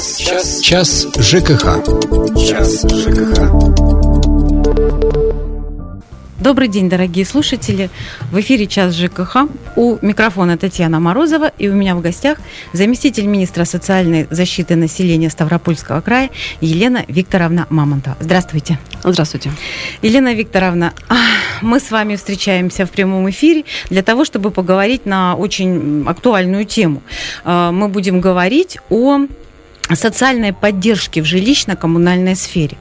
Час, час, час ЖКХ. Час ЖКХ. Добрый день, дорогие слушатели. В эфире «Час ЖКХ». У микрофона Татьяна Морозова. И у меня в гостях заместитель министра социальной защиты населения Ставропольского края Елена Викторовна Мамонтова. Здравствуйте. Здравствуйте. Елена Викторовна, мы с вами встречаемся в прямом эфире для того, чтобы поговорить на очень актуальную тему. А, мы будем говорить о социальной поддержке в жилищно-коммунальной сфере.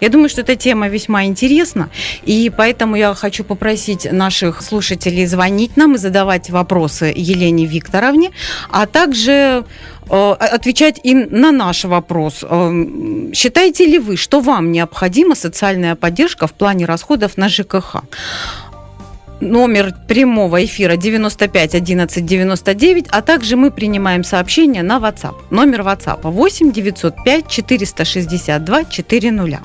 Я думаю, что эта тема весьма интересна, и поэтому я хочу попросить наших слушателей звонить нам и задавать вопросы Елене Викторовне, а также э, отвечать и на наш вопрос. Э, считаете ли вы, что вам необходима социальная поддержка в плане расходов на ЖКХ? Номер прямого эфира 95 11 99, а также мы принимаем сообщения на WhatsApp. Номер WhatsApp 8 905 462 400.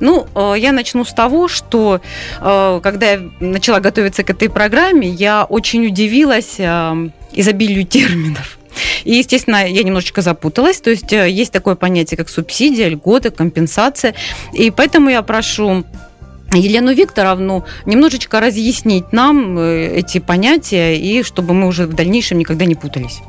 Ну, э, я начну с того, что э, когда я начала готовиться к этой программе, я очень удивилась э, изобилию терминов. И, естественно, я немножечко запуталась. То есть есть такое понятие, как субсидия, льготы, компенсация. И поэтому я прошу Елену Викторовну немножечко разъяснить нам эти понятия, и чтобы мы уже в дальнейшем никогда не путались.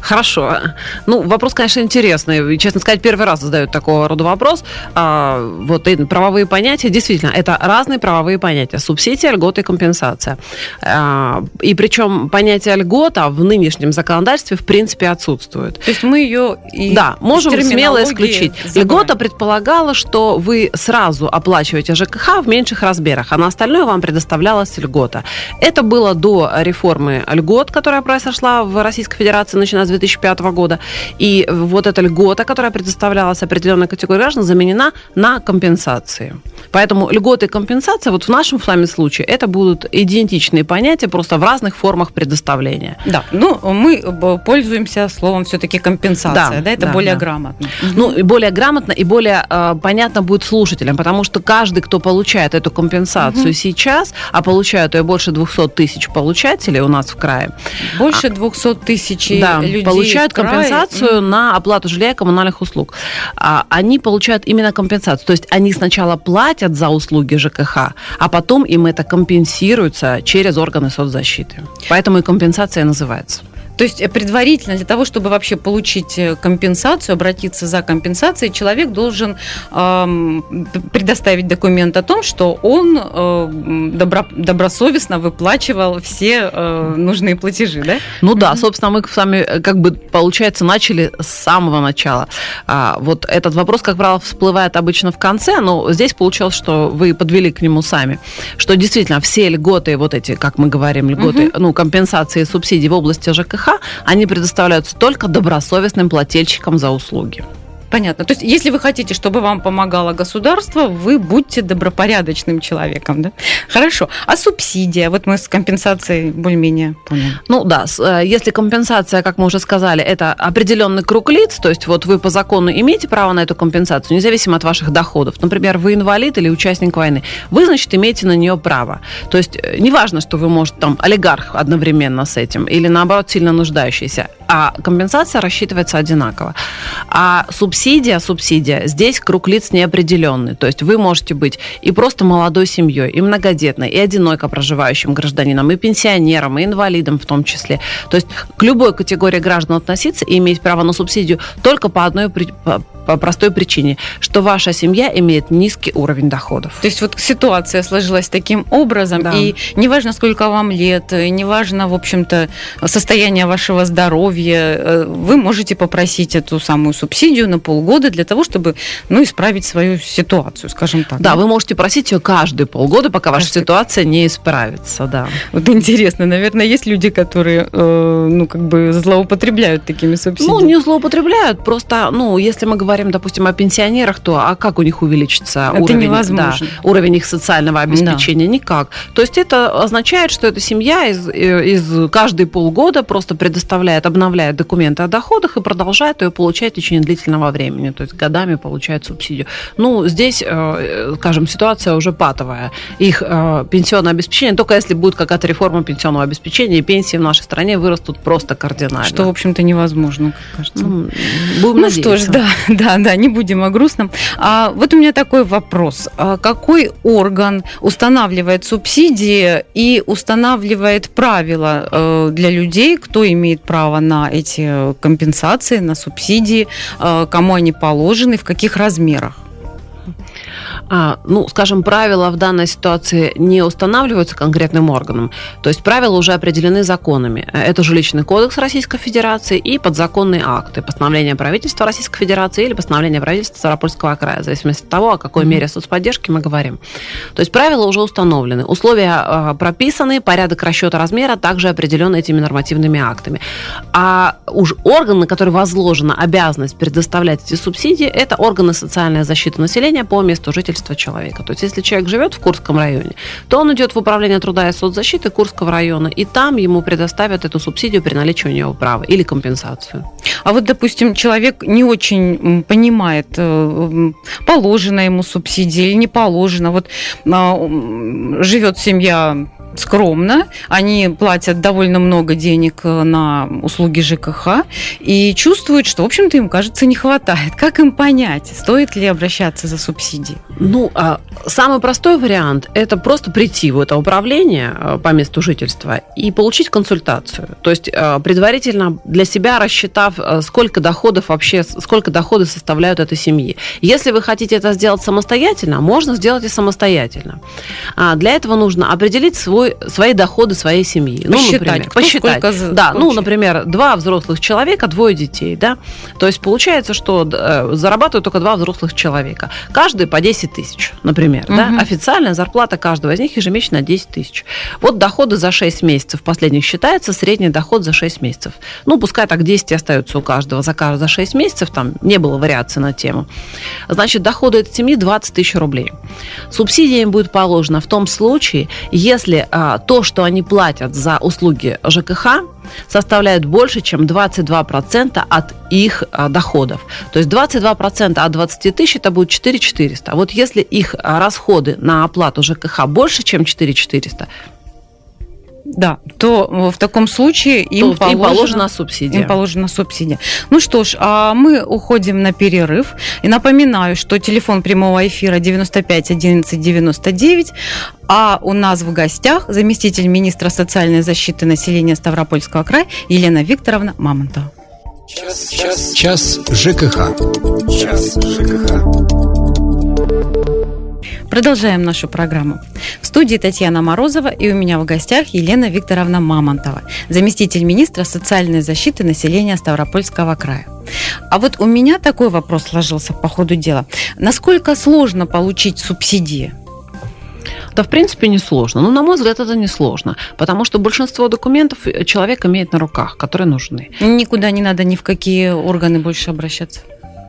Хорошо. Ну, вопрос, конечно, интересный. Честно сказать, первый раз задают такого рода вопрос. А, вот и правовые понятия, действительно, это разные правовые понятия. Субсидия, льгота и компенсация. А, и причем понятие льгота в нынешнем законодательстве в принципе отсутствует. То есть мы ее и Да, можем смело исключить. Забываем. Льгота предполагала, что вы сразу оплачиваете ЖКХ в меньших размерах, а на остальное вам предоставлялась льгота. Это было до реформы льгот, которая произошла в Российской Федерации начиная с 2005 года. И вот эта льгота, которая предоставлялась определенной категории граждан, заменена на компенсации. Поэтому льготы и компенсация вот в нашем с вами случае это будут идентичные понятия, просто в разных формах предоставления. Да, ну мы пользуемся словом все-таки компенсация, да, да это да, более да. грамотно. Ну, более грамотно и более э, понятно будет слушателям, потому что каждый, кто получает эту компенсацию угу. сейчас, а получают ее больше 200 тысяч получателей у нас в крае. Больше 200 тысяч да, людей получают компенсацию на оплату жилья и коммунальных услуг. А, они получают именно компенсацию. То есть они сначала платят за услуги ЖКХ, а потом им это компенсируется через органы соцзащиты. Поэтому и компенсация называется. То есть э, предварительно для того, чтобы вообще получить э, компенсацию, обратиться за компенсацией, человек должен э, предоставить документ о том, что он э, добро, добросовестно выплачивал все э, нужные платежи, да? Ну да, собственно, мы с вами э, как бы, получается, начали с самого начала. А, вот этот вопрос, как правило, всплывает обычно в конце, но здесь получилось, что вы подвели к нему сами, что действительно все льготы, вот эти, как мы говорим, льготы, угу. ну, компенсации, субсидии в области ЖКХ, ЖКХ, они предоставляются только добросовестным плательщикам за услуги. Понятно. То есть, если вы хотите, чтобы вам помогало государство, вы будьте добропорядочным человеком, да? Хорошо. А субсидия? Вот мы с компенсацией более-менее поняли. Ну да, э, если компенсация, как мы уже сказали, это определенный круг лиц, то есть вот вы по закону имеете право на эту компенсацию, независимо от ваших доходов. Например, вы инвалид или участник войны. Вы, значит, имеете на нее право. То есть э, неважно, что вы, может, там, олигарх одновременно с этим или, наоборот, сильно нуждающийся а компенсация рассчитывается одинаково. А субсидия, субсидия, здесь круг лиц неопределенный. То есть вы можете быть и просто молодой семьей, и многодетной, и одиноко проживающим гражданином, и пенсионером, и инвалидом в том числе. То есть к любой категории граждан относиться и иметь право на субсидию только по одной по простой причине, что ваша семья имеет низкий уровень доходов. То есть вот ситуация сложилась таким образом, да. и неважно, сколько вам лет, неважно, в общем-то, состояние вашего здоровья, э, вы можете попросить эту самую субсидию на полгода для того, чтобы, ну, исправить свою ситуацию, скажем так. Да, да? вы можете просить ее каждые полгода, пока каждый... ваша ситуация не исправится, да. Вот интересно, наверное, есть люди, которые, э, ну, как бы злоупотребляют такими субсидиями. Ну, не злоупотребляют, просто, ну, если мы говорим говорим, допустим, о пенсионерах, то а как у них увеличится это уровень, невозможно. Да, уровень их социального обеспечения? Да. Никак. То есть это означает, что эта семья из, э, из каждые полгода просто предоставляет, обновляет документы о доходах и продолжает ее получать в течение длительного времени. То есть годами получает субсидию. Ну, здесь, э, скажем, ситуация уже патовая. Их э, пенсионное обеспечение, только если будет какая-то реформа пенсионного обеспечения, и пенсии в нашей стране вырастут просто кардинально. Что, в общем-то, невозможно, как кажется. Ну, будем ну надеяться. что ж, да, да, да, не будем о грустном. А вот у меня такой вопрос. А какой орган устанавливает субсидии и устанавливает правила э, для людей, кто имеет право на эти компенсации, на субсидии, э, кому они положены, в каких размерах? А, ну, скажем, правила в данной ситуации не устанавливаются конкретным органом. То есть правила уже определены законами. Это жилищный кодекс Российской Федерации и подзаконные акты. Постановление правительства Российской Федерации или постановление правительства Ставропольского края, в зависимости от того, о какой мере соцподдержки мы говорим. То есть правила уже установлены. Условия а, прописаны, порядок расчета размера также определен этими нормативными актами. А уж орган, на который возложена обязанность предоставлять эти субсидии, это органы социальной защиты населения по месту жительства жительства человека. То есть, если человек живет в Курском районе, то он идет в управление труда и соцзащиты Курского района, и там ему предоставят эту субсидию при наличии у него права или компенсацию. А вот, допустим, человек не очень понимает, э, положена ему субсидия или не положена. Вот а, живет семья скромно, они платят довольно много денег э, на услуги ЖКХ и чувствуют, что, в общем-то, им, кажется, не хватает. Как им понять, стоит ли обращаться за субсидией? Ну, а самый простой вариант – это просто прийти в это управление э, по месту жительства и получить консультацию. То есть э, предварительно для себя рассчитав, сколько доходов вообще, сколько доходы составляют этой семьи. Если вы хотите это сделать самостоятельно, можно сделать и самостоятельно. А для этого нужно определить свой свои доходы своей семьи. Посчитать, ну, например, кто посчитать. Да, получит. ну, например, два взрослых человека, двое детей, да. То есть получается, что э, зарабатывают только два взрослых человека. Каждый по 10 тысяч, например, угу. да. Официальная зарплата каждого из них ежемесячно 10 тысяч. Вот доходы за 6 месяцев последних считается, средний доход за 6 месяцев. Ну, пускай так 10 остается у каждого за, за 6 месяцев, там не было вариации на тему. Значит, доходы этой семьи 20 тысяч рублей. Субсидия им будет положена в том случае, если а, то, что они платят за услуги ЖКХ, составляет больше, чем 22% от их а, доходов. То есть 22% от 20 тысяч это будет 4 400. А вот если их расходы на оплату ЖКХ больше, чем 4 400, да, то в таком случае им, то положена, им положена субсидия. Им положена субсидия. Ну что ж, а мы уходим на перерыв. И напоминаю, что телефон прямого эфира 95 11 99, а у нас в гостях заместитель министра социальной защиты населения Ставропольского края Елена Викторовна Мамонтова. Час, час, час ЖКХ. Час ЖКХ. Продолжаем нашу программу. В студии Татьяна Морозова и у меня в гостях Елена Викторовна Мамонтова, заместитель министра социальной защиты населения Ставропольского края. А вот у меня такой вопрос сложился по ходу дела. Насколько сложно получить субсидии? Да, в принципе, не сложно. Но, на мой взгляд, это не сложно, потому что большинство документов человек имеет на руках, которые нужны. Никуда не надо ни в какие органы больше обращаться.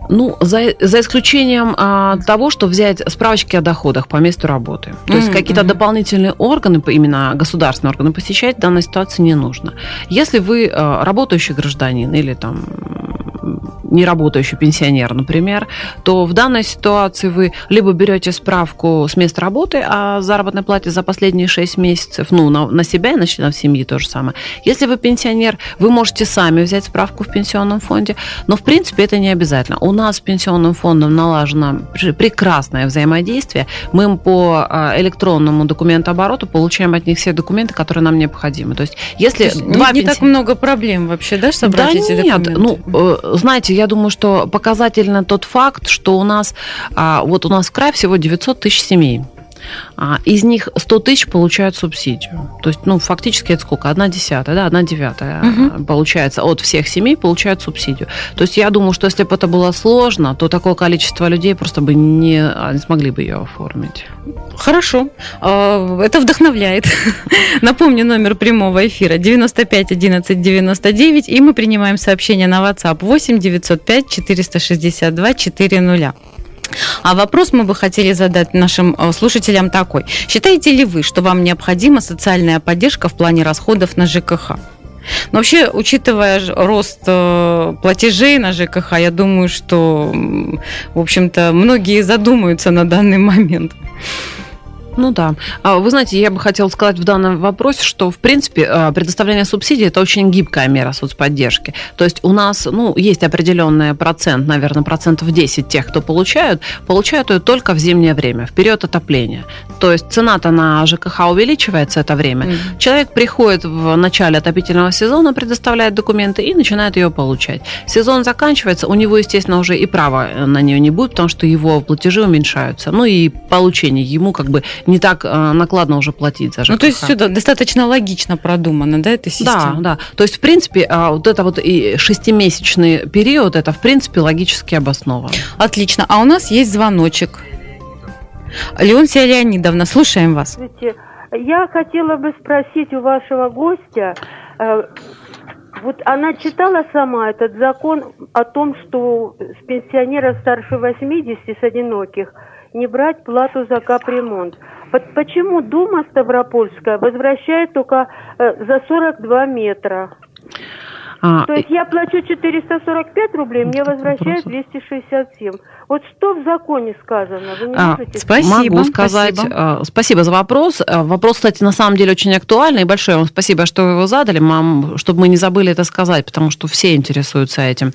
Ну, за, за исключением а, того, что взять справочки о доходах по месту работы. То mm-hmm. есть какие-то дополнительные органы, именно государственные органы, посещать в данной ситуации не нужно. Если вы а, работающий гражданин или там неработающий пенсионер, например, то в данной ситуации вы либо берете справку с места работы о заработной плате за последние 6 месяцев, ну, на, на себя и на членов семьи то же самое. Если вы пенсионер, вы можете сами взять справку в пенсионном фонде, но, в принципе, это не обязательно. У нас с пенсионным фондом налажено прекрасное взаимодействие. Мы по а, электронному документообороту получаем от них все документы, которые нам необходимы. То есть, если то есть два не, не так много проблем вообще, да, собрать да эти нет, документы? ну, э, знаете, я думаю, что показательно тот факт, что у нас, а, вот у нас в крае всего 900 тысяч семей. А, из них 100 тысяч получают субсидию. То есть, ну, фактически это сколько? Одна десятая, да, одна девятая угу. получается от всех семей получают субсидию. То есть я думаю, что если бы это было сложно, то такое количество людей просто бы не, не смогли бы ее оформить. Хорошо. Это вдохновляет. Напомню номер прямого эфира 95 11 99, и мы принимаем сообщение на WhatsApp 8 905 462 400. А вопрос мы бы хотели задать нашим э, слушателям такой. Считаете ли вы, что вам необходима социальная поддержка в плане расходов на ЖКХ? Но вообще, учитывая рост э, платежей на ЖКХ, я думаю, что, в общем-то, многие задумаются на данный момент. Ну да. А вы знаете, я бы хотела сказать в данном вопросе, что, в принципе, э, предоставление субсидий – это очень гибкая мера соцподдержки. То есть у нас, ну, есть определенный процент, наверное, процентов 10 тех, кто получают, получают ее только в зимнее время, в период отопления. То есть цена-то на ЖКХ увеличивается это время. Mm-hmm. Человек приходит в начале отопительного сезона, предоставляет документы и начинает ее получать. Сезон заканчивается, у него, естественно, уже и права на нее не будет, потому что его платежи уменьшаются. Ну и получение ему как бы не так э, накладно уже платить за ЖКХ. Ну, то есть сюда достаточно логично продумано, да, эта система? Да, да. То есть, в принципе, а, вот это вот и шестимесячный период, это, в принципе, логически обосновано. Отлично. А у нас есть звоночек. Леонтия Леонидовна, слушаем вас. Я хотела бы спросить у вашего гостя, э, вот она читала сама этот закон о том, что с пенсионеров старше 80, с одиноких, не брать плату за капремонт. Почему Дума Ставропольская возвращает только э, за 42 метра? А, То есть я плачу 445 рублей, мне возвращают 267. Вот что в законе сказано? Вы не а, можете спасибо, Могу сказать. Спасибо. А, спасибо за вопрос. А, вопрос, кстати, на самом деле очень актуальный. И большое вам спасибо, что вы его задали, мам, чтобы мы не забыли это сказать, потому что все интересуются этим.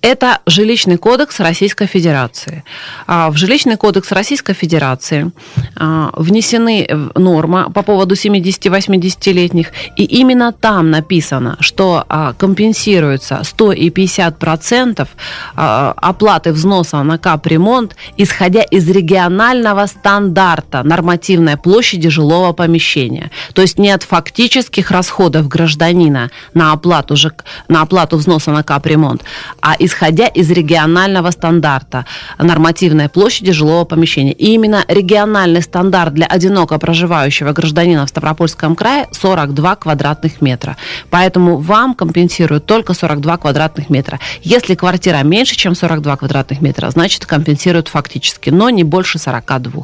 Это жилищный кодекс Российской Федерации. В жилищный кодекс Российской Федерации внесены нормы по поводу 70-80-летних, и именно там написано, что компенсируется 100 и 50 процентов оплаты взноса на капремонт, исходя из регионального стандарта нормативной площади жилого помещения. То есть не от фактических расходов гражданина на оплату, ЖК, на оплату взноса на капремонт, а исходя из регионального стандарта нормативной площади жилого помещения. И именно региональный стандарт для одиноко проживающего гражданина в Ставропольском крае 42 квадратных метра. Поэтому вам компенсируют только 42 квадратных метра. Если квартира меньше, чем 42 квадратных квадратных метра, значит, компенсируют фактически, но не больше 42.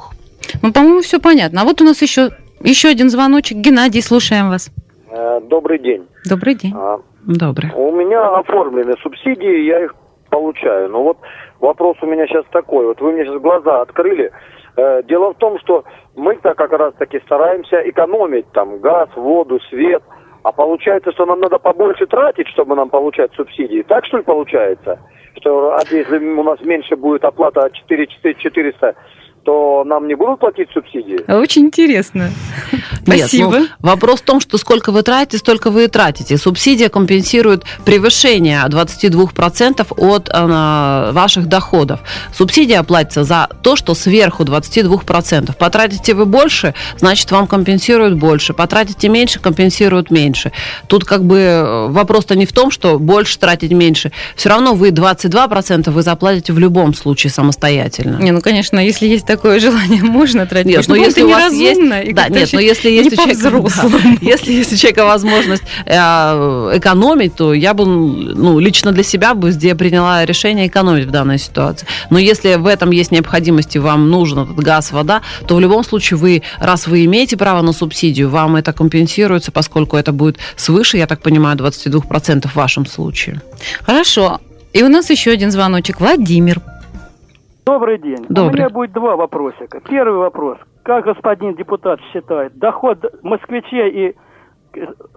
Ну, по-моему, все понятно. А вот у нас еще, еще один звоночек. Геннадий, слушаем вас. Э, добрый день. Добрый день. А, Добрый. У меня оформлены субсидии, я их получаю. Но вот вопрос у меня сейчас такой. Вот вы мне сейчас глаза открыли. Э, дело в том, что мы-то как раз таки стараемся экономить там газ, воду, свет. А получается, что нам надо побольше тратить, чтобы нам получать субсидии. Так что ли получается? что если у нас меньше будет оплата 4 400 то нам не будут платить субсидии? Очень интересно. Спасибо. Нет, ну, вопрос в том, что сколько вы тратите, столько вы и тратите. Субсидия компенсирует превышение 22% от э, ваших доходов. Субсидия платится за то, что сверху 22%. Потратите вы больше, значит, вам компенсируют больше. Потратите меньше, компенсируют меньше. Тут как бы э, вопрос-то не в том, что больше тратить меньше. Все равно вы 22% вы заплатите в любом случае самостоятельно. Не, ну, конечно, если есть такое желание, можно тратить. Нет, но если у вас есть... Да, нет, но если есть, у человека, да, если есть у человека возможность э, экономить, то я бы, ну, лично для себя бы здесь приняла решение экономить в данной ситуации. Но если в этом есть необходимость и вам нужен этот газ, вода, то в любом случае вы, раз вы имеете право на субсидию, вам это компенсируется, поскольку это будет свыше, я так понимаю, 22% в вашем случае. Хорошо. И у нас еще один звоночек. Владимир. Добрый день. Добрый. У меня будет два вопросика. Первый вопрос. Как господин депутат считает, доход москвичей и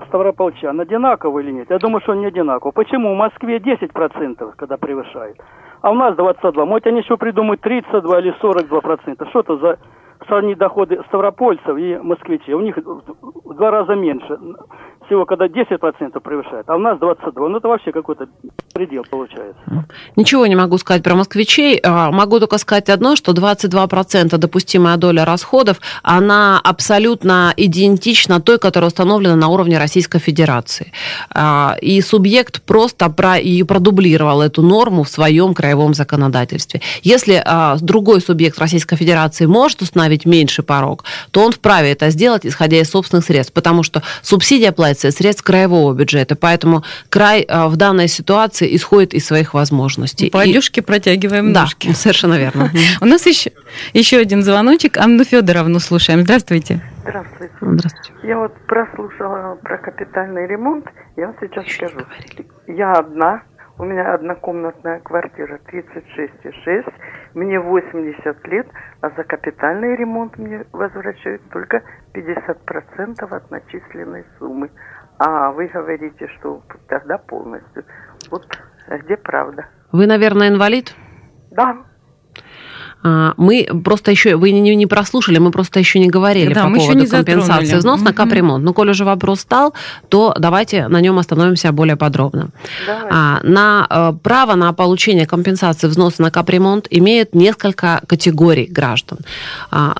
ставрополчан одинаковый или нет? Я думаю, что он не одинаковый. Почему в Москве 10%, когда превышает, а у нас 22? Может, они еще придумают 32 или 42%. Что это за сравнить доходы ставропольцев и москвичей? У них в два раза меньше. Всего когда 10% превышает, а у нас 22. Ну, это вообще какой-то предел получается. Ничего не могу сказать про москвичей. А, могу только сказать одно, что 22% допустимая доля расходов, она абсолютно идентична той, которая установлена на уровне Российской Федерации. А, и субъект просто про, и продублировал эту норму в своем краевом законодательстве. Если а, другой субъект Российской Федерации может установить меньший порог, то он вправе это сделать, исходя из собственных средств, потому что субсидия платится из средств краевого бюджета, поэтому край в данной ситуации исходит из своих возможностей. По одежке протягиваем да, ножки. совершенно верно. У нас еще, еще один звоночек. Анну Федоровну слушаем. Здравствуйте. Здравствуйте. Здравствуйте. Я вот прослушала про капитальный ремонт. Я вам сейчас скажу. Я одна. У меня однокомнатная квартира 36,6. Мне 80 лет, а за капитальный ремонт мне возвращают только 50% от начисленной суммы. А вы говорите, что тогда полностью. Вот где правда? Вы, наверное, инвалид? Да. А, мы просто еще, вы не, не прослушали, мы просто еще не говорили Да, по мы еще поводу не компенсации затронули. взнос на капремонт. Но коль уже вопрос стал, то давайте на нем остановимся более подробно. Давай. А, на э, право на получение компенсации взноса на капремонт имеет несколько категорий граждан. А,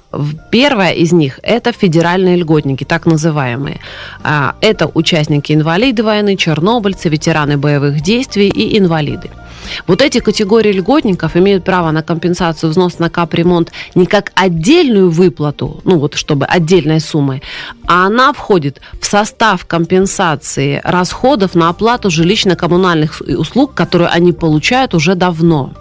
первая из них – это федеральные льготники, так называемые. А, это участники инвалиды войны, чернобыльцы, ветераны боевых действий и инвалиды. Вот эти категории льготников имеют право на компенсацию взноса на капремонт не как отдельную выплату, ну вот чтобы отдельной суммой, а она входит в состав компенсации расходов на оплату жилищно-коммунальных услуг, которые они получают уже давно.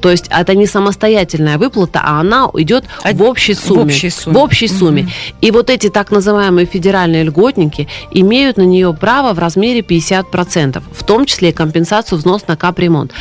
То есть это не самостоятельная выплата, а она идет Од- в общей в сумме. общей сумме. В общей сумме. И вот эти так называемые федеральные льготники имеют на нее право в размере 50%, в том числе и компенсацию взноса на капремонт.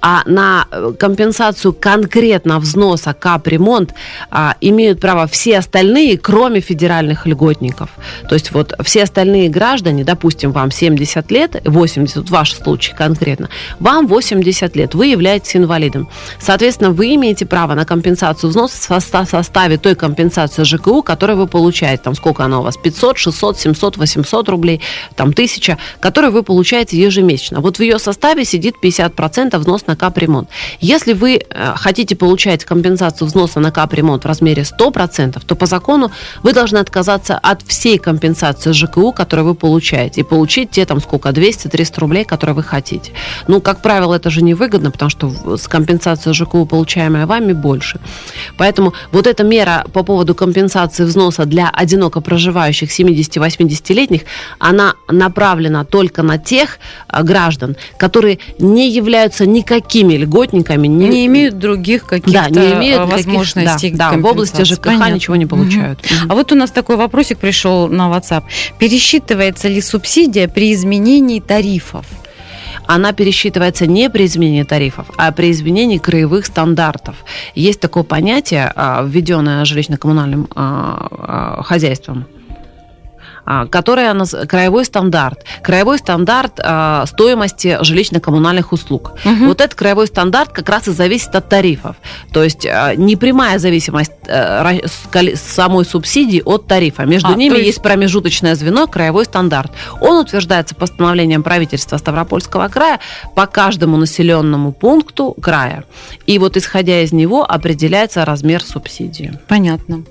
А на э, компенсацию конкретно взноса капремонт а, имеют право все остальные, кроме федеральных льготников. То есть вот все остальные граждане, допустим, вам 70 лет, 80, вот ваш случай конкретно, вам 80 лет, вы являетесь инвалидом. Соответственно, вы имеете право на компенсацию взноса в в составе той компенсации ЖКУ, которую вы получаете. Там сколько она у вас? 500, 600, 700, 800 рублей, там 1000, которую вы получаете ежемесячно. Вот в ее составе сидит 50% взнос на капремонт. Если вы э, хотите получать компенсацию взноса на капремонт в размере 100%, то по закону вы должны отказаться от всей компенсации ЖКУ, которую вы получаете, и получить те там сколько, 200-300 рублей, которые вы хотите. Ну, как правило, это же невыгодно, потому что с компенсацией ЖКУ, получаемая вами, больше. Поэтому вот эта мера по поводу компенсации взноса для одиноко проживающих 70-80-летних, она направлена только на тех а, граждан, которые не являются никакими льготниками, не, Не имеют других каких-то да, не имеют никаких- возможностей да, к да, в области. ЖКХ Понятно. ничего не получают. Мгм. А вот у нас такой вопросик пришел на WhatsApp. Пересчитывается ли субсидия при изменении тарифов? она пересчитывается не при изменении тарифов, а при изменении краевых стандартов. Есть такое понятие, а, введенное жилищно-коммунальным а, а, хозяйством, а, которое наз- краевой стандарт. Краевой стандарт а, стоимости жилищно-коммунальных услуг. Мгм. Вот этот краевой стандарт как раз и зависит от тарифов. То есть а, непрямая зависимость э, самой субсидии от тарифа. Между А, ними есть... есть- промежуточное звено, краевой стандарт. Он утверждается постановлением правительства Ставропольского края по каждому населенному пункту края. И вот исходя из него определяется размер субсидии. Понятно.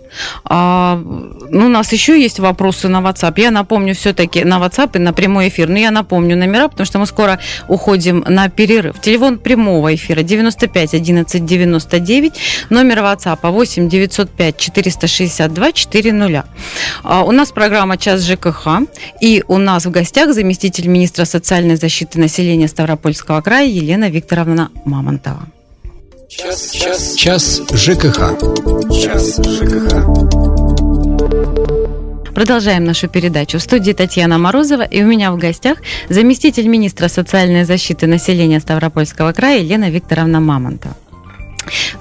А, ну, у нас еще есть вопросы на WhatsApp. Я напомню все-таки на WhatsApp и на прямой эфир. Но я напомню номера, потому что мы скоро уходим на перерыв. Телефон прямого эфира 95 11 99. Номер WhatsApp 8 905 462 400. А, у нас программа «Час ЖКХ». И у нас в гостях заместитель министра социальной защиты населения Ставропольского края Елена Викторовна Мамонтова. Час, час, час ЖКХ. Час ЖКХ. Продолжаем нашу передачу. В студии Татьяна Морозова и у меня в гостях заместитель министра социальной защиты населения Ставропольского края Елена Викторовна Мамонтова.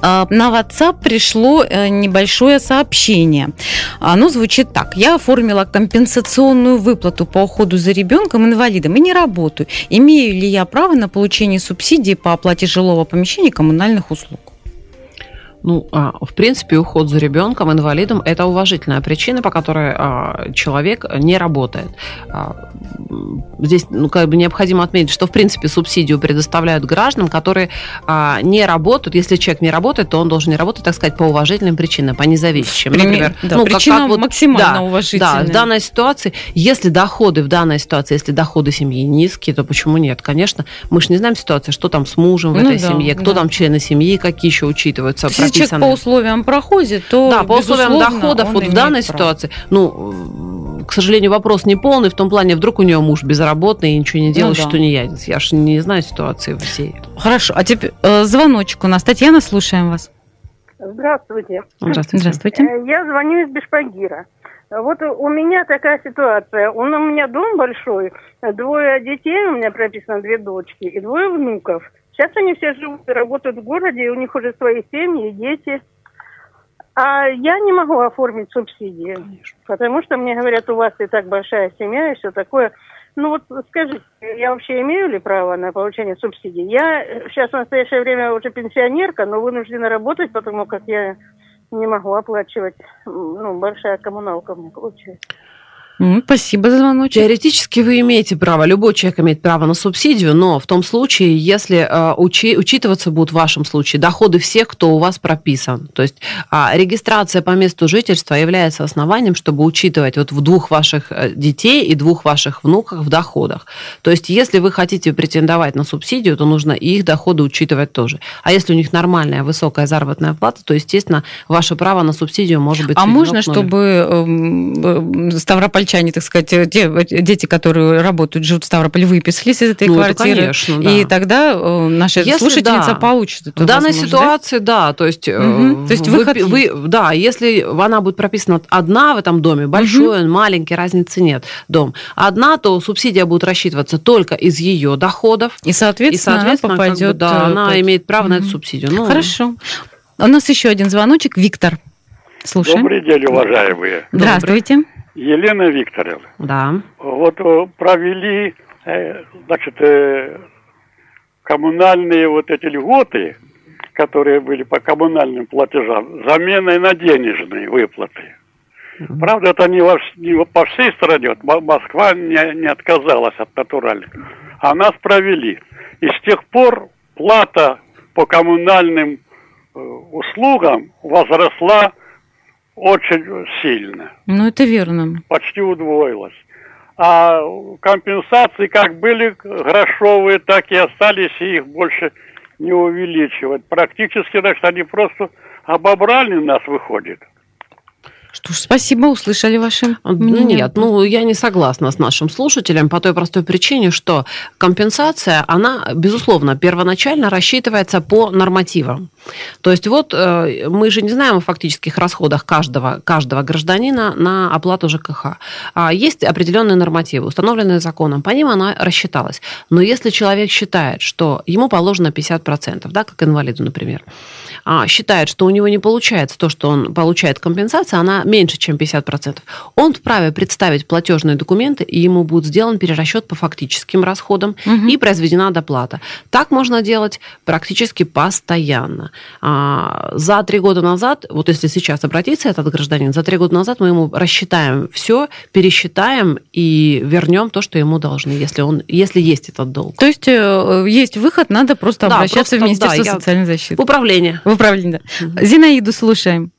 А, На WhatsApp пришло э, небольшое сообщение. Оно звучит так. Я оформила компенсационную выплату по уходу за ребенком инвалидом и не работаю. Имею ли я право на получение субсидии по оплате жилого помещения и коммунальных услуг? Ну, а, в принципе, уход за ребенком, инвалидом – это уважительная причина, по которой а, человек не работает. А, здесь ну, как бы необходимо отметить, что, в принципе, субсидию предоставляют гражданам, которые не работают. Если человек не работает, то он должен не работать, так сказать, по уважительным причинам, по независящим. Например, да, ну, причина как, как вот, максимально да, уважительная. Да, в данной ситуации, если доходы в данной ситуации, если доходы семьи низкие, то почему нет? Конечно, мы же не знаем ситуацию, что там с мужем в ну, этой да, семье, кто да. там члены семьи, какие еще учитываются человек по условиям проходит, то Да, по условиям доходов вот в данной право. ситуации, ну, к сожалению, вопрос не полный, в том плане, вдруг у нее муж безработный и ничего не делает, ну, да. что не я. Я же не знаю ситуации всей. Хорошо, а теперь э, звоночек у нас. Татьяна, слушаем вас. Здравствуйте. Здравствуйте. Здравствуйте. Э, я звоню из Бешпагира. Вот у меня такая ситуация. Он у меня дом большой, двое детей, у меня прописано две дочки и двое внуков. Сейчас они все живут и работают в городе, и у них уже свои семьи, дети. А я не могу оформить субсидии, Конечно. потому что мне говорят, у вас и так большая семья и все такое. Ну вот скажите, я вообще имею ли право на получение субсидий? Я сейчас в настоящее время уже пенсионерка, но вынуждена работать, потому как я не могу оплачивать, ну, большая коммуналка у меня получается. Спасибо за звоночек. Теоретически вы имеете право, любой человек имеет право на субсидию, но в том случае, если э, учи, учитываться будут в вашем случае доходы всех, кто у вас прописан. То есть э, регистрация по месту жительства является основанием, чтобы учитывать вот в двух ваших э, детей и двух ваших внуках в доходах. То есть если вы хотите претендовать на субсидию, то нужно и их доходы учитывать тоже. А если у них нормальная высокая заработная плата, то, естественно, ваше право на субсидию может быть... А можно, чтобы эм, э, Ставрополь ставропольчане, так сказать, э, те э, дети, которые работают, живут в Ставрополе, выписались из этой ну, квартиры. Это, конечно, да. И тогда э, наша если, слушательница да. получит эту В данной ситуации, да, то есть, угу. то есть вы, выход вы, да, если она будет прописана одна в этом доме, большой, угу. маленький, разницы нет, дом, одна, то субсидия будет рассчитываться только из ее доходов. И, соответственно, и, соответственно она попадет... Как бы, да, она под... имеет право угу. на эту субсидию. Ну, Хорошо. У нас еще один звоночек. Виктор. Слушаем. Добрый день, уважаемые. Здравствуйте. Елена Викторовна. Да. Вот э, провели, э, значит, э, коммунальные вот эти льготы, которые были по коммунальным платежам, заменой на денежные выплаты. Правда, это не, во, не по всей стране. Вот Москва не, не отказалась от натуральных. А нас провели. И с тех пор плата по коммунальным услугам возросла очень сильно. Ну, это верно. Почти удвоилось. А компенсации как были грошовые, так и остались, и их больше не увеличивать. Практически, значит, они просто обобрали нас, выходит. Что ж, спасибо, услышали ваши мнения. Нет, ну, я не согласна с нашим слушателем по той простой причине, что компенсация, она, безусловно, первоначально рассчитывается по нормативам. То есть вот э, мы же не знаем о фактических расходах каждого, каждого гражданина на оплату ЖКХ. А есть определенные нормативы, установленные законом, по ним она рассчиталась. Но если человек считает, что ему положено 50%, да, как инвалиду, например, а, считает, что у него не получается то, что он получает компенсация, она меньше, чем 50%, он вправе представить платежные документы, и ему будет сделан перерасчет по фактическим расходам угу. и произведена доплата. Так можно делать практически постоянно. А, за три года назад, вот если сейчас обратиться этот гражданин, за три года назад мы ему рассчитаем все, пересчитаем и вернем то, что ему должны, если, он, если есть этот долг. То есть э, есть выход, надо просто да, обращаться просто, в Министерство да, социальной защиты. В управление. В управление, да. Угу. Зинаиду слушаем.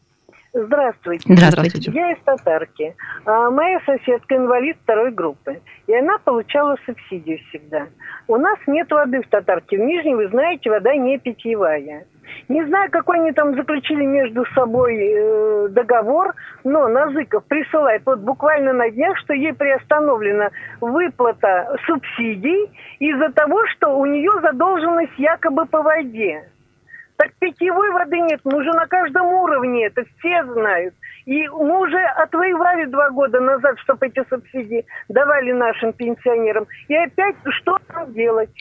Здравствуйте. Здравствуйте. Я из Татарки. А, моя соседка инвалид второй группы. И она получала субсидию всегда. У нас нет воды в Татарке. В Нижней, вы знаете, вода не питьевая. Не знаю, какой они там заключили между собой э, договор, но Назыков присылает вот буквально на днях, что ей приостановлена выплата субсидий из-за того, что у нее задолженность якобы по воде. Так питьевой воды нет, мы уже на каждом уровне, это все знают. И мы уже отвоевали два года назад, чтобы эти субсидии давали нашим пенсионерам. И опять что там делать?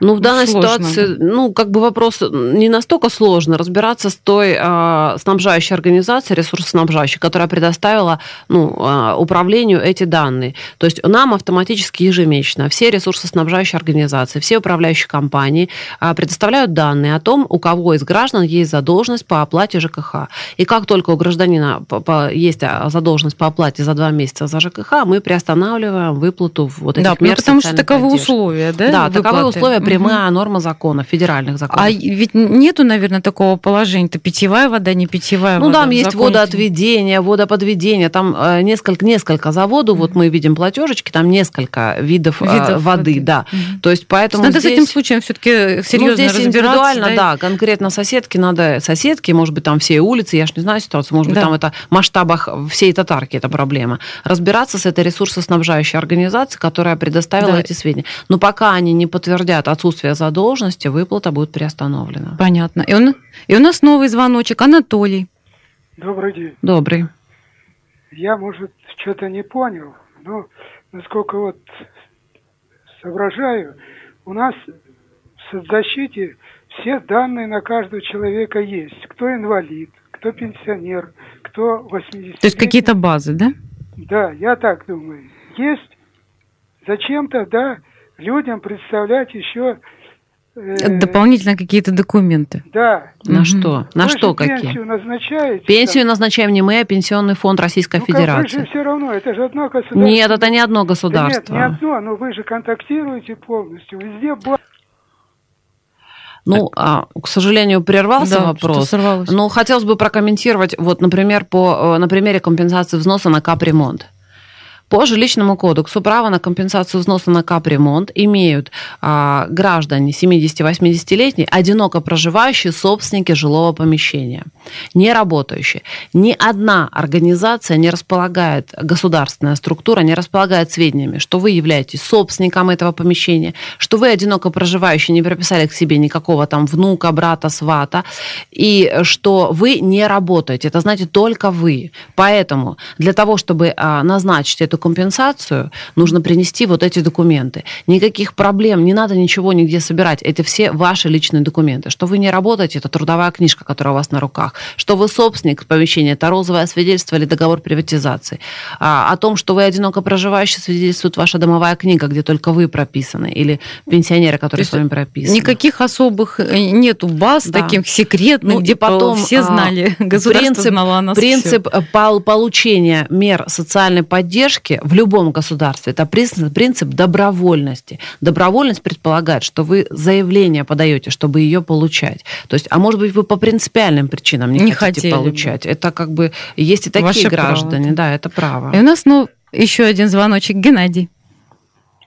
Ну, в данной сложно, ситуации, ну, как бы вопрос не настолько сложно разбираться с той а, снабжающей организацией, ресурсоснабжающей, которая предоставила ну, а, управлению эти данные. То есть нам автоматически ежемесячно все ресурсоснабжающие организации, все управляющие компании а, предоставляют данные о том, у кого из граждан есть задолженность по оплате ЖКХ. И как только у гражданина есть задолженность по оплате за два месяца за ЖКХ, мы приостанавливаем выплату вот этих Да, ну, мер потому что таковы поддержки. условия, да? Да, таковы выплаты? условия, Мгм. Прямая норма законов, федеральных законов. А ведь нету, наверное, такого положения-то питьевая вода, не питьевая Ну, вода. там В есть законе- водоотведение, водоподведение, там э, несколько, несколько заводов, вот мы видим платежечки, там несколько видов, э, Видов воды, воды. да. Мгм. То есть поэтому Надо здесь... с этим случаем все-таки серьезно ну, здесь индивидуально, да? конкретно соседки надо, соседки, может быть, там все улицы, я ж не знаю ситуацию, может быть, Да. там это в масштабах всей татарки это проблема. Разбираться с этой ресурсоснабжающей организацией, которая предоставила Да. эти сведения. Но пока они не подтвердят отсутствие задолженности, выплата будет приостановлена. Понятно. И, он, и у нас новый звоночек. Анатолий. Добрый день. Добрый. Я, может, что-то не понял, но насколько вот соображаю, у нас в соцзащите все данные на каждого человека есть. Кто инвалид, кто пенсионер, кто 80 То есть какие-то базы, да? Да, я так думаю. Есть. Зачем тогда людям представлять еще... э, Дополнительно какие-то документы. Да. На что? На что какие? пенсию назначаете. Пенсию там. назначаем не мы, а Пенсионный фонд Российской Ну, Федерации. же все равно, это же одно государство. Нет, это не одно Да государство. нет, не одно, но вы же контактируете полностью. Везде Ну, а, к сожалению, прервался Да, вопрос. что сорвалось. Ну, хотелось бы прокомментировать, вот, например, по, э, на примере компенсации взноса на капремонт. По жилищному кодексу право на компенсацию взноса на капремонт имеют а, граждане 70-80-летние, одиноко проживающие собственники жилого помещения, не работающие. Ни одна организация не располагает, государственная структура не располагает сведениями, что вы являетесь собственником этого помещения, что вы одиноко проживающие не прописали к себе никакого там внука, брата, свата, и что вы не работаете. Это знаете только вы. Поэтому для того, чтобы а, назначить эту компенсацию, нужно принести вот эти документы. Никаких проблем, не надо ничего нигде собирать. Это все ваши личные документы. Что вы не работаете, это трудовая книжка, которая у вас на руках. Что вы собственник помещения, это розовое свидетельство или договор приватизации. А, о том, что вы одиноко проживающий, свидетельствует ваша домовая книга, где только вы прописаны, или пенсионеры, которые с вами прописаны. Никаких особых э, нету баз Да. таких секретных, Ну, где потом все а, знали, государство принцип, знало о нас Принцип пол- получения мер социальной поддержки в любом государстве это принцип, принцип добровольности. Добровольность предполагает, что вы заявление подаете, чтобы ее получать. То есть, а может быть, вы по принципиальным причинам не, Не хотите хотели бы. получать. Это как бы есть и такие Ваше право, граждане, да, это право. И у нас ну, еще один звоночек. Геннадий.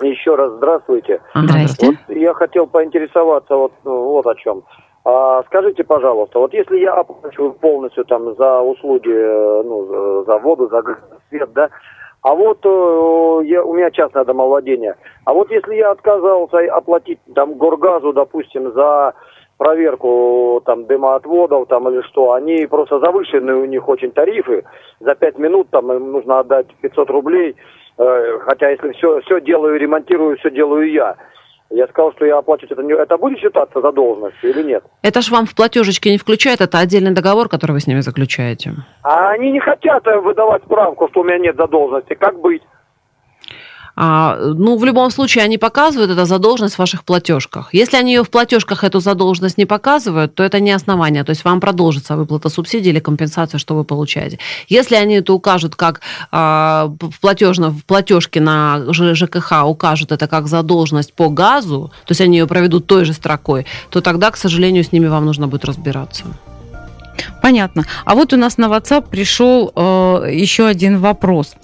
Еще раз здравствуйте. Здрасте. Вот я хотел поинтересоваться вот, ну, вот о чем. А, скажите, пожалуйста, вот если я оплачиваю полностью там за услуги, э, ну, за- за воду, за свет, да, а вот э, я, у меня частное домовладение, а вот если я отказался оплатить там горгазу, допустим, за проверку там дымоотводов там или что, они просто завышенные у них очень тарифы, за пять минут там им нужно отдать 500 рублей, Э, хотя если все, все делаю, ремонтирую, все делаю я. Я сказал, что я оплачивать это не... Это будет считаться задолженностью или нет? Это ж вам в платежечке не включает, это отдельный договор, который вы с ними заключаете. А они не хотят э, выдавать справку, что у меня нет задолженности. Как быть? А, ну, в любом случае, они показывают эту задолженность в ваших платежках. Если они ее в платежках эту задолженность не показывают, то это не основание. То есть вам продолжится выплата субсидии или компенсация, что вы получаете. Если они это укажут как а, в, платежно, в платежке на ЖКХ укажут это как задолженность по газу, то есть они ее проведут той же строкой, то тогда, к сожалению, с ними вам нужно будет разбираться. Понятно. А вот у нас на WhatsApp пришел э, еще один вопрос.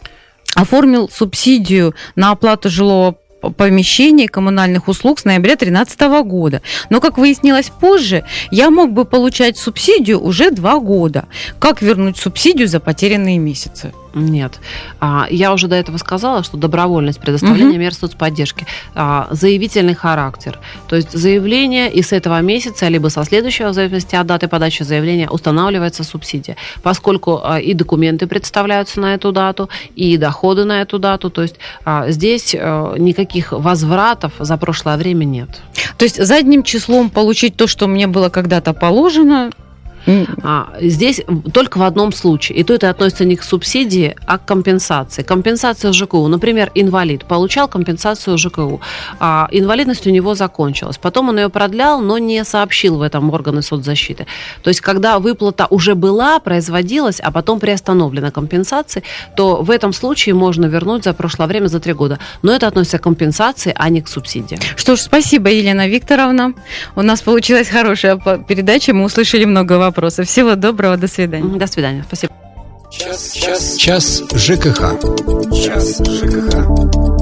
Оформил субсидию на оплату жилого п- помещения и коммунальных услуг с ноября 2013 года. Но, как выяснилось позже, я мог бы получать субсидию уже два года. Как вернуть субсидию за потерянные месяцы? Нет. А, я уже до этого сказала, что добровольность предоставления угу. мер соцподдержки, а, заявительный характер. То есть заявление и с этого месяца, либо со следующего, в зависимости от даты подачи заявления, устанавливается субсидия. Поскольку а, и документы представляются на эту дату, и доходы на эту дату. То есть здесь никаких возвратов за прошлое время нет. То есть задним числом получить то, что мне было когда-то положено, а, здесь только в одном случае. И то это относится не к субсидии, а к компенсации. Компенсация ЖКУ. Например, инвалид получал компенсацию ЖКУ. А инвалидность у него закончилась. Потом он ее продлял, но не сообщил в этом органы соцзащиты. То есть, когда выплата уже была, производилась, а потом приостановлена компенсацией, то в этом случае можно вернуть за прошлое время за три года. Но это относится к компенсации, а не к субсидии. Что ж, спасибо, Елена Викторовна. У нас получилась хорошая передача. Мы услышали много вопросов вопросов. Всего доброго, до свидания. До свидания, спасибо. Час, час, час ЖКХ. Час ЖКХ.